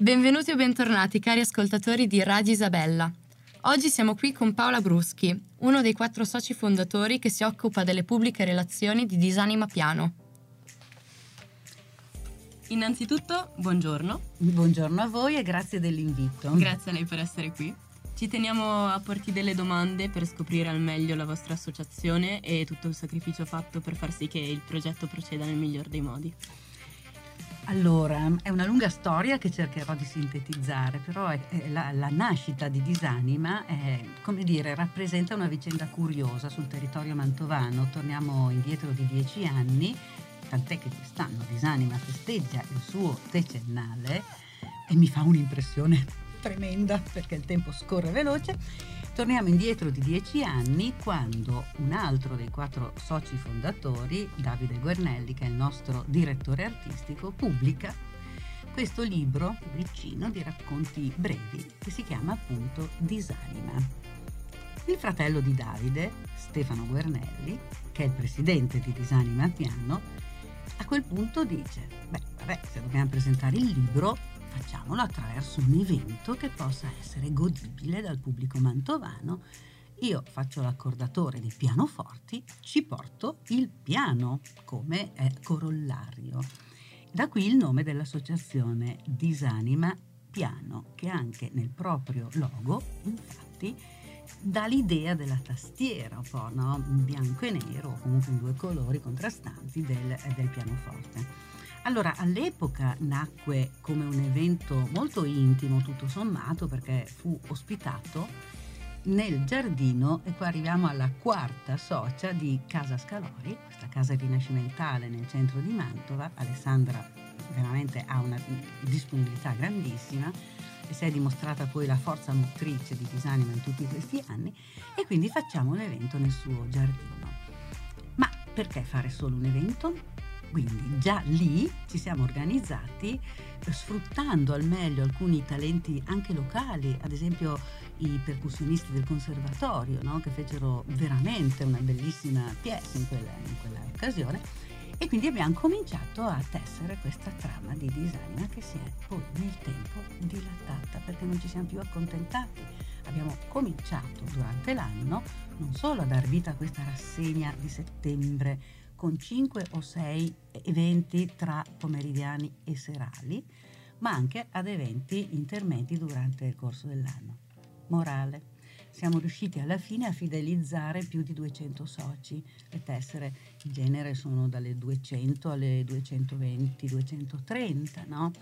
Benvenuti o bentornati cari ascoltatori di Radio Isabella. Oggi siamo qui con Paola Bruschi, uno dei quattro soci fondatori che si occupa delle pubbliche relazioni di Disanima Piano. Innanzitutto, buongiorno. Buongiorno a voi e grazie dell'invito. Grazie a lei per essere qui. Ci teniamo a porti delle domande per scoprire al meglio la vostra associazione e tutto il sacrificio fatto per far sì che il progetto proceda nel miglior dei modi. Allora, è una lunga storia che cercherò di sintetizzare, però è, è la, la, nascita di Disanima è, come dire, rappresenta una vicenda curiosa sul territorio mantovano. Torniamo indietro di dieci anni tant'è che quest'anno Disanima festeggia il suo decennale e mi fa un'impressione tremenda perché il tempo scorre veloce. Torniamo indietro di dieci anni quando un altro dei quattro soci fondatori, Davide Guernelli, che è il nostro direttore artistico, pubblica questo libro piccino di racconti brevi che si chiama appunto Disanima. Il fratello di Davide, Stefano Guernelli, che è il presidente di Disanima Piano, a quel punto dice, beh, vabbè, se dobbiamo presentare il libro, facciamolo attraverso un evento che possa essere godibile dal pubblico mantovano. Io faccio l'accordatore dei pianoforti, ci porto il piano come eh, corollario. Da qui il nome dell'associazione Disanima Piano, che anche nel proprio logo, infatti, dà l'idea della tastiera, un po' no? bianco e nero, comunque in due colori contrastanti del, del pianoforte. Allora, all'epoca nacque come un evento molto intimo, tutto sommato, perché fu ospitato nel giardino, e qua arriviamo alla quarta socia di Casa Scalori, questa casa rinascimentale nel centro di Mantova. Alessandra veramente ha una disponibilità grandissima e si è dimostrata poi la forza motrice di Disanima in tutti questi anni e quindi facciamo un evento nel suo giardino. Ma perché fare solo un evento? Quindi già lì ci siamo organizzati eh, sfruttando al meglio alcuni talenti anche locali, ad esempio i percussionisti del conservatorio, no? che fecero veramente una bellissima pièce in quella, in quella occasione e quindi abbiamo cominciato a tessere questa trama di design che si è poi nel tempo dilatata perché non ci siamo più accontentati. Abbiamo cominciato durante l'anno non solo a dar vita a questa rassegna di settembre con 5 o 6 eventi tra pomeridiani e serali, ma anche ad eventi intermedi durante il corso dell'anno. Morale siamo riusciti alla fine a fidelizzare più di 200 soci. Le tessere in genere sono dalle 200 alle 220, 230, no?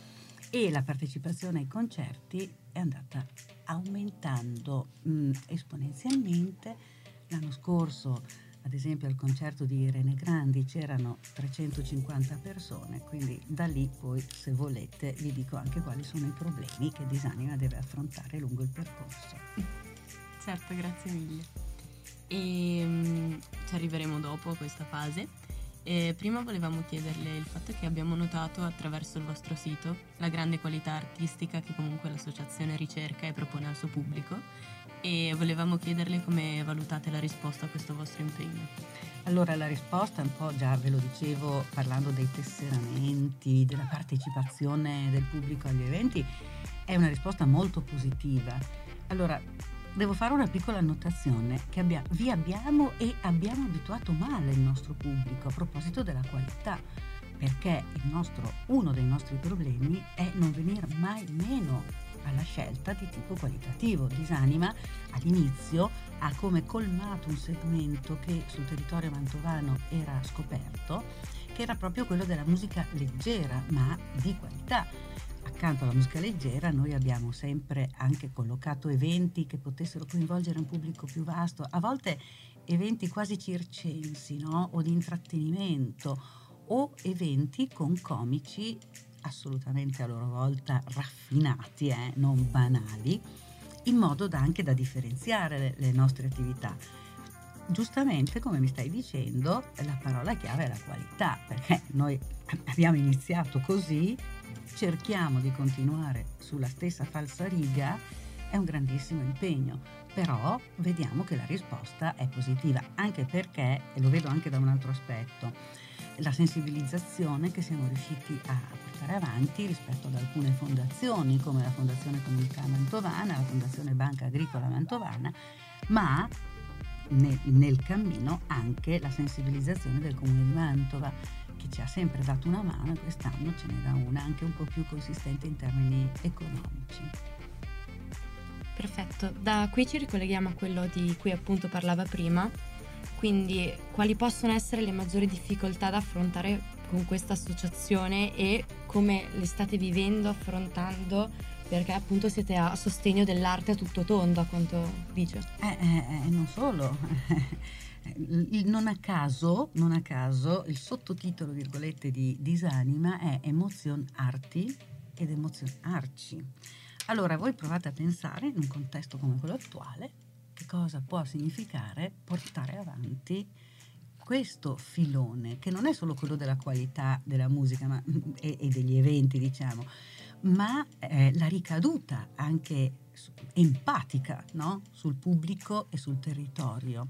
E la partecipazione ai concerti è andata aumentando mh, mm, esponenzialmente. L'anno scorso, ad esempio, al concerto di Irene Grandi c'erano 350 persone, quindi da lì poi, se volete, vi dico anche quali sono i problemi che Disanima deve affrontare lungo il percorso. Certo, grazie mille. E um, ci arriveremo dopo a questa fase. E prima volevamo chiederle il fatto che abbiamo notato attraverso il vostro sito la grande qualità artistica che comunque l'associazione ricerca e propone al suo pubblico e volevamo chiederle come valutate la risposta a questo vostro impegno. Allora la risposta, un po' già ve lo dicevo parlando dei tesseramenti, della partecipazione del pubblico agli eventi, è una risposta molto positiva. Allora, devo fare una piccola annotazione che abbia, vi abbiamo e abbiamo abituato male il nostro pubblico a proposito della qualità, perché nostro, uno dei nostri problemi è non venire mai meno alla scelta di tipo qualitativo. Disanima all'inizio ha come colmato un segmento che sul territorio mantovano era scoperto, che era proprio quello della musica leggera ma di qualità accanto alla musica leggera noi abbiamo sempre anche collocato eventi che potessero coinvolgere un pubblico più vasto, a volte eventi quasi circensi no? o di intrattenimento o eventi con comici assolutamente a loro volta raffinati, eh? non banali, in modo da anche da differenziare le, le nostre attività giustamente, come mi stai dicendo, la parola chiave è la qualità, perché noi abbiamo iniziato così cerchiamo di continuare sulla stessa falsariga è un grandissimo impegno, però vediamo che la risposta è positiva, anche perché, e lo vedo anche da un altro aspetto, la sensibilizzazione che siamo riusciti a portare avanti rispetto ad alcune fondazioni come la Fondazione Comunità Mantovana, la Fondazione Banca Agricola Mantovana, ma nel, nel cammino anche la sensibilizzazione del Comune di Mantova che ci ha sempre dato una mano e quest'anno ce ne dà una anche un po' più consistente in termini economici. Perfetto, da qui ci ricolleghiamo a quello di cui appunto parlava prima, quindi quali possono essere le maggiori difficoltà da affrontare con questa associazione e come le state vivendo, affrontando, perché appunto siete a sostegno dell'arte a tutto tondo, a quanto dice. Eh, eh, eh non solo. non a, caso, non a caso, il sottotitolo, virgolette, di Disanima è Emotion Arti ed Emotion Arci. Allora, voi provate a pensare, in un contesto come quello attuale, che cosa può significare portare avanti questo filone, che non è solo quello della qualità della musica ma, e, e, degli eventi, diciamo, ma eh, la ricaduta anche empatica no? sul pubblico e sul territorio.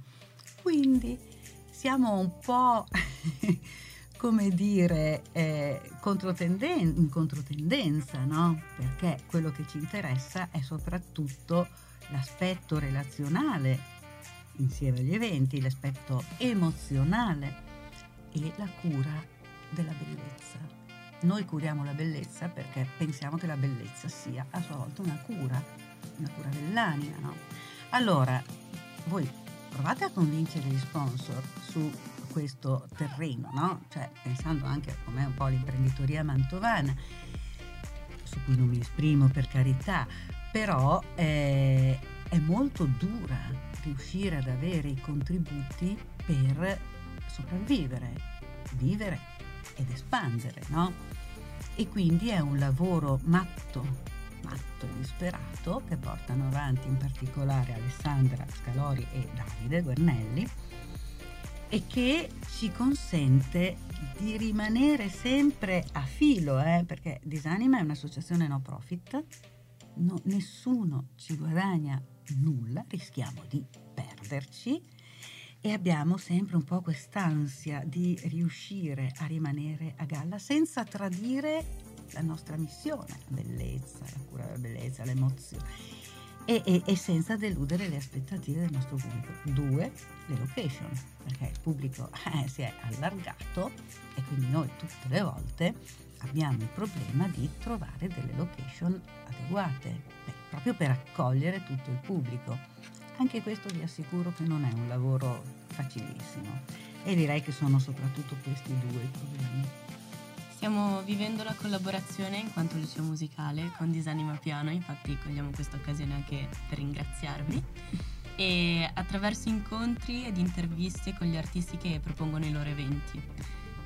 Quindi siamo un po', come dire, eh, controtendenza, in controtendenza, no? Perché quello che ci interessa è soprattutto l'aspetto relazionale insieme agli eventi, l'aspetto emozionale e la cura della bellezza. Noi curiamo la bellezza perché pensiamo che la bellezza sia a sua volta una cura, una cura dell'anima, no? Allora, voi provate a convincere gli sponsor su questo terreno, no? Cioè, pensando anche a com'è un po' l'imprenditoria mantovana, su cui non mi esprimo per carità, però eh, è molto dura riuscire ad avere i contributi per sopravvivere, vivere ed espandere, no? E quindi è un lavoro matto matto e disperato che portano avanti in particolare Alessandra Scalori e Davide Guernelli e che ci consente di rimanere sempre a filo, eh, perché Disanima è un'associazione no profit, no, nessuno ci guadagna nulla, rischiamo di perderci e abbiamo sempre un po' quest'ansia di riuscire a rimanere a galla senza tradire la nostra missione, la bellezza, la cura della bellezza, l'emozione. E, e, e, senza deludere le aspettative del nostro pubblico. Due, le location, perché il pubblico eh, si è allargato e quindi noi tutte le volte abbiamo il problema di trovare delle location adeguate, beh, proprio per accogliere tutto il pubblico. Anche questo vi assicuro che non è un lavoro facilissimo e direi che sono soprattutto questi due i problemi. Stiamo vivendo la collaborazione in quanto liceo musicale con Disanima Piano, infatti cogliamo questa occasione anche per ringraziarvi. E attraverso incontri ed interviste con gli artisti che propongono i loro eventi.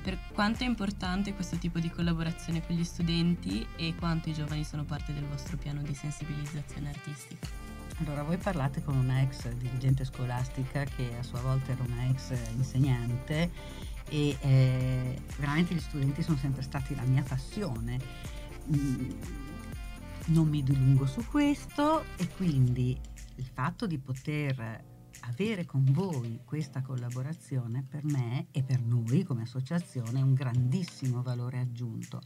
Per quanto è importante questo tipo di collaborazione con gli studenti e quanto i giovani sono parte del vostro piano di sensibilizzazione artistica? Allora, voi parlate con una ex dirigente scolastica che a sua volta era una ex insegnante e eh, veramente gli studenti sono sempre stati la mia passione. Mm, non mi dilungo su questo e quindi il fatto di poter avere con voi questa collaborazione per me e per noi come associazione è un grandissimo valore aggiunto.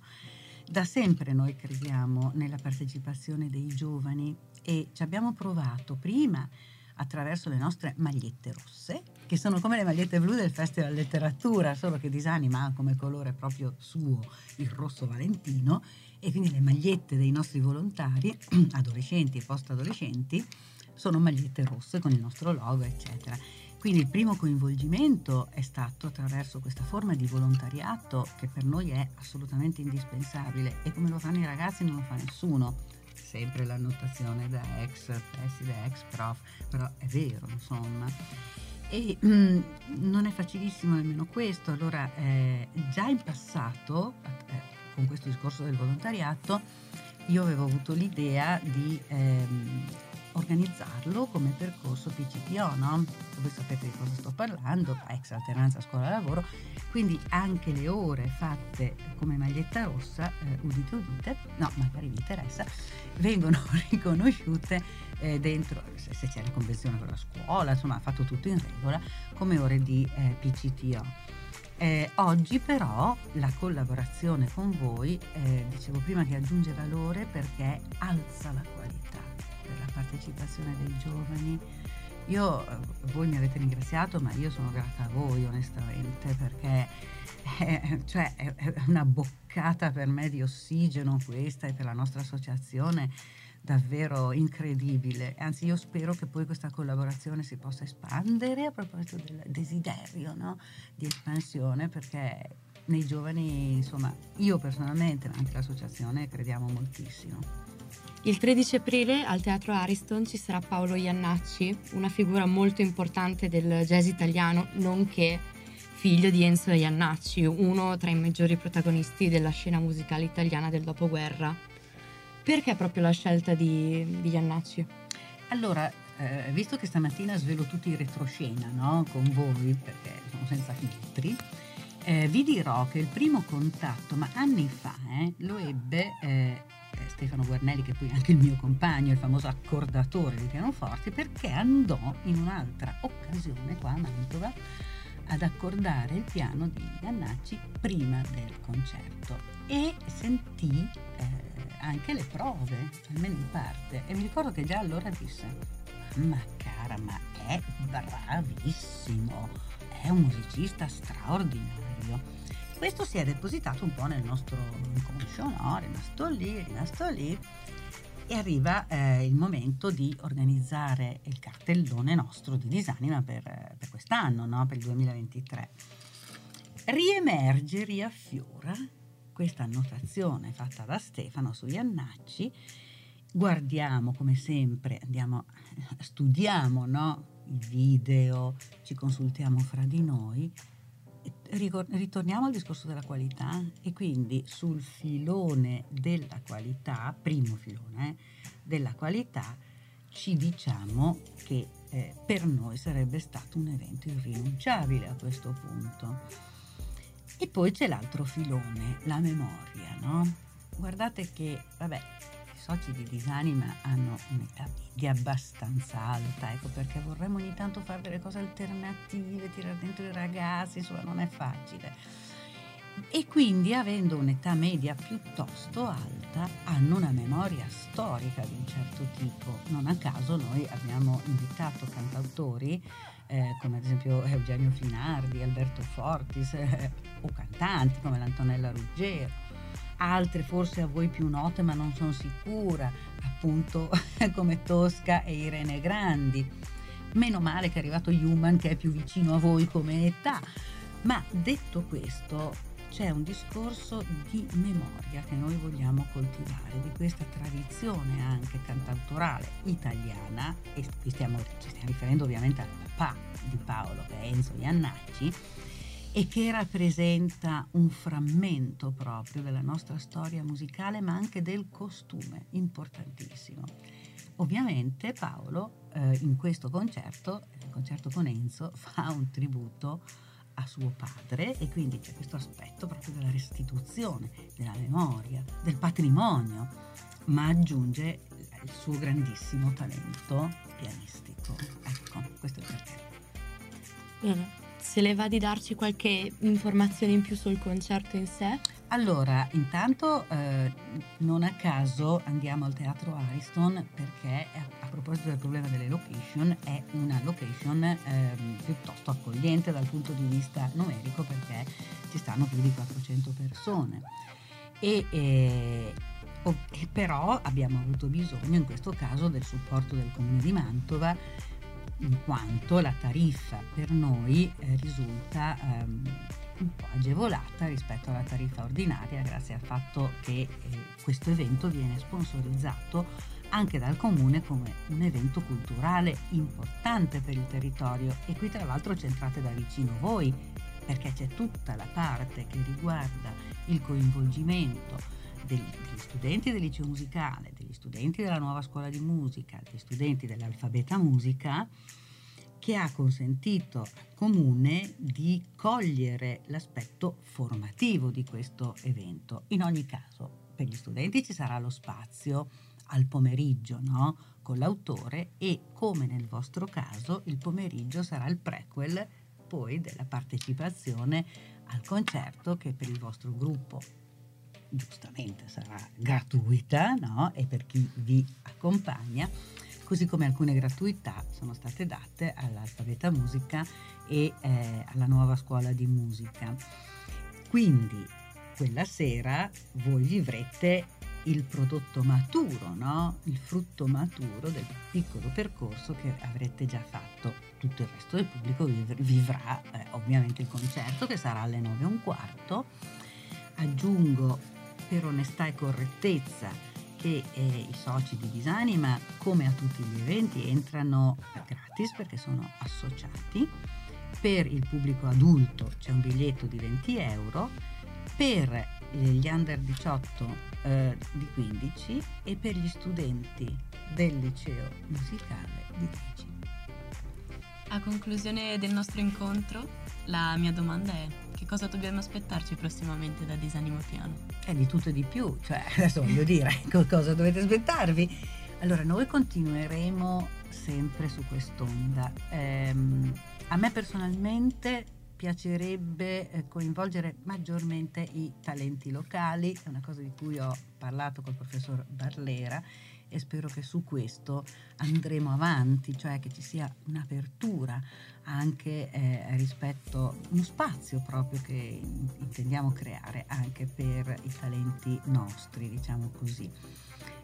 Da sempre noi crediamo nella partecipazione dei giovani e ci abbiamo provato prima attraverso le nostre magliette rosse, che sono come le magliette blu del Festival Letteratura, solo che Disanima ha come colore proprio suo il rosso valentino e quindi le magliette dei nostri volontari, adolescenti e post-adolescenti, sono magliette rosse con il nostro logo, eccetera. Quindi il primo coinvolgimento è stato attraverso questa forma di volontariato che per noi è assolutamente indispensabile e come lo fanno i ragazzi non lo fa nessuno sempre l'annotazione da ex preside, ex prof, però è vero, insomma. E mm, non è facilissimo nemmeno questo, allora eh, già in passato, eh, con questo discorso del volontariato, io avevo avuto l'idea di ehm, organizzarlo come percorso PCPO, no? Voi sapete di cosa sto parlando, ex alternanza scuola-lavoro, quindi anche le ore fatte come maglietta rossa, eh, udite udite, no, magari vi interessa, vengono riconosciute eh, dentro, se, se, c'è la convenzione con la scuola, insomma fatto tutto in regola, come ore di eh, PCTO. Eh, oggi però la collaborazione con voi, eh, dicevo prima che aggiunge valore perché alza la qualità partecipazione dei giovani. Io, eh, voi mi avete ringraziato, ma io sono grata a voi onestamente perché è, cioè, è una boccata per me di ossigeno questa e per la nostra associazione davvero incredibile. Anzi, io spero che poi questa collaborazione si possa espandere a proposito del desiderio no? di espansione, perché nei giovani, insomma, io personalmente, ma anche l'associazione, crediamo moltissimo. Il 13 aprile al Teatro Ariston ci sarà Paolo Iannacci, una figura molto importante del jazz italiano, nonché figlio di Enzo Iannacci, uno tra i maggiori protagonisti della scena musicale italiana del dopoguerra. Perché proprio la scelta di, di Iannacci? Allora, eh, visto che stamattina svelo tutti i retroscena no? con voi, perché sono senza filtri, eh, vi dirò che il primo contatto, ma anni fa, eh, lo ebbe eh, Stefano Guarnelli, che poi è anche il mio compagno, il famoso accordatore di pianoforti, perché andò in un'altra occasione qua a Mantova ad accordare il piano di Iannacci prima del concerto e sentì eh, anche le prove, almeno in parte. E mi ricordo che già allora disse, ma cara, ma è bravissimo, è un musicista straordinario. Questo si è depositato un po' nel nostro inconscio, no? rimasto lì, rimasto lì. E arriva eh, il momento di organizzare il cartellone nostro di Disanima per, per quest'anno, no? per il 2023. Riemerge, riaffiora questa annotazione fatta da Stefano su Iannacci, guardiamo come sempre, andiamo, studiamo no? i video, ci consultiamo fra di noi, ritorniamo al discorso della qualità e quindi sul filone della qualità, primo filone eh, della qualità, ci diciamo che eh, per noi sarebbe stato un evento irrinunciabile a questo punto e poi c'è l'altro filone, la memoria, no? Guardate che, vabbè, soci di Disanima hanno un'età media abbastanza alta, ecco perché vorremmo ogni tanto fare delle cose alternative, tirare dentro i ragazzi, insomma non è facile. E quindi avendo un'età media piuttosto alta hanno una memoria storica di un certo tipo. Non a caso noi abbiamo invitato cantautori eh, come ad esempio Eugenio Finardi, Alberto Fortis, eh, o cantanti come l'Antonella Ruggero, altre forse a voi più note ma non sono sicura, appunto come Tosca e Irene Grandi. Meno male che è arrivato Human che è più vicino a voi come età, ma detto questo c'è un discorso di memoria che noi vogliamo coltivare, di questa tradizione anche cantautorale italiana, e stiamo, ci stiamo riferendo ovviamente al papà di Paolo, che è Enzo Iannacci, e che rappresenta un frammento proprio della nostra storia musicale, ma anche del costume, importantissimo. Ovviamente Paolo eh, in questo concerto, il concerto con Enzo, fa un tributo a suo padre e quindi c'è questo aspetto proprio della restituzione, della memoria, del patrimonio, ma aggiunge il suo grandissimo talento pianistico. Ecco, questo è il perché. Bene, se le va di darci qualche informazione in più sul concerto in sé? Allora, intanto eh, non a caso andiamo al Teatro Ariston perché a, a, proposito del problema delle location è una location eh, piuttosto accogliente dal punto di vista numerico perché ci stanno più di 400 persone. E, eh, però abbiamo avuto bisogno in questo caso del supporto del Comune di Mantova in quanto la tariffa per noi eh, risulta ehm, un po' agevolata rispetto alla tariffa ordinaria grazie al fatto che eh, questo evento viene sponsorizzato anche dal comune come un evento culturale importante per il territorio. E qui tra l'altro centrate da vicino voi perché c'è tutta la parte che riguarda il coinvolgimento degli studenti del liceo musicale, degli studenti della nuova scuola di musica, degli studenti dell'alfabeta musica che ha consentito al comune di cogliere l'aspetto formativo di questo evento. In ogni caso, per gli studenti ci sarà lo spazio al pomeriggio, no? Con l'autore e come nel vostro caso il pomeriggio sarà il prequel poi della partecipazione al concerto che per il vostro gruppo giustamente sarà gratuita no? e per chi vi accompagna, così come alcune gratuità sono state date all'Alfabeta Musica e eh, alla nuova scuola di musica. Quindi quella sera voi vivrete il prodotto maturo, no? il frutto maturo del piccolo percorso che avrete già fatto. Tutto il resto del pubblico vivrà eh, ovviamente il concerto che sarà alle 9 e un quarto. Aggiungo per onestà e correttezza che eh, i soci di Disanima, come a tutti gli eventi, entrano gratis perché sono associati. Per il pubblico adulto c'è un biglietto di 20 euro, per gli under 18 eh, di 15 e per gli studenti del liceo musicale di 10. A conclusione del nostro incontro, la mia domanda è che cosa dobbiamo aspettarci prossimamente da Disanimo Piano? È di tutto e di più, cioè adesso voglio dire cosa dovete aspettarvi. Allora, noi continueremo sempre su quest'onda. Ehm, a me personalmente piacerebbe eh, coinvolgere maggiormente i talenti locali, è una cosa di cui ho parlato col professor Barlera e spero che su questo andremo avanti, cioè che ci sia un'apertura anche eh, rispetto uno spazio proprio che intendiamo creare anche per i talenti nostri, diciamo così.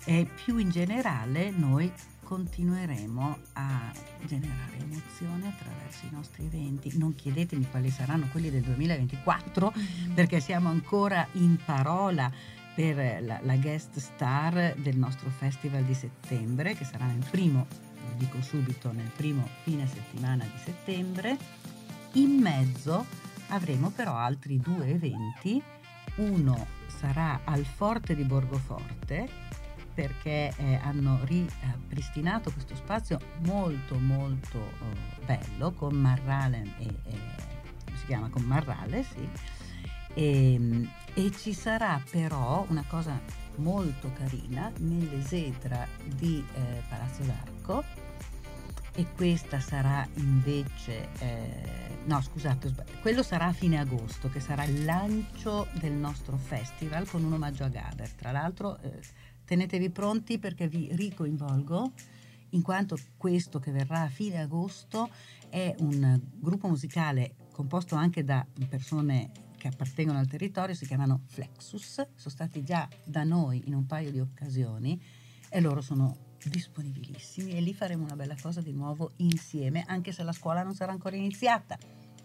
E più in generale noi continueremo a generare emozione attraverso i nostri eventi. Non chiedetemi quali saranno quelli del 2024 mm-hmm. perché siamo ancora in parola per la, la, guest star del nostro festival di settembre che sarà nel primo, lo dico subito, nel primo fine settimana di settembre. In mezzo avremo però altri due eventi. Uno sarà al Forte di Borgoforte perché eh, hanno ripristinato questo spazio molto molto oh, bello con Marrale e, e, come si chiama? Con Marrale, sì. E, ehm, e ci sarà però una cosa molto carina nell'esedra di eh, Palazzo d'Arco. E questa sarà invece eh, no scusate quello sarà a fine agosto che sarà il lancio del nostro festival con un omaggio a Gaber. Tra l'altro eh, tenetevi pronti perché vi ricoinvolgo in quanto questo che verrà a fine agosto è un gruppo musicale composto anche da persone che appartengono al territorio, si chiamano Flexus, sono stati già da noi in un paio di occasioni e loro sono disponibilissimi e lì faremo una bella cosa di nuovo insieme, anche se la scuola non sarà ancora iniziata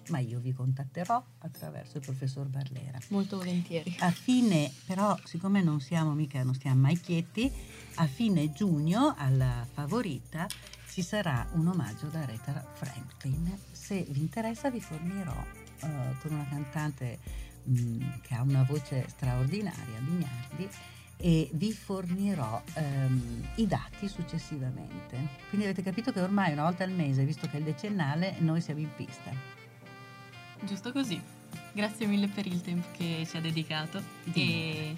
ma io vi contatterò attraverso il professor Barlera. Molto volentieri. A fine, però, siccome non siamo mica, non stiamo mai quieti, a fine giugno alla favorita ci sarà un omaggio da Rita Franklin. Se vi interessa vi fornirò uh, con una cantante mh, mm, che ha una voce straordinaria, Bignardi, e vi fornirò um, i dati successivamente. Quindi avete capito che ormai una volta al mese, visto che è il decennale, noi siamo in pista. Giusto così. Grazie mille per il tempo che ci ha dedicato e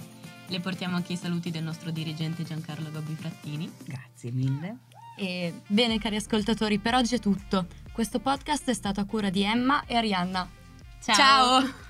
le portiamo anche i saluti del nostro dirigente Giancarlo Gobbi Frattini. Grazie mille. E bene cari ascoltatori, per oggi è tutto. Questo podcast è stato a cura di Emma e Arianna. Ciao! Ciao.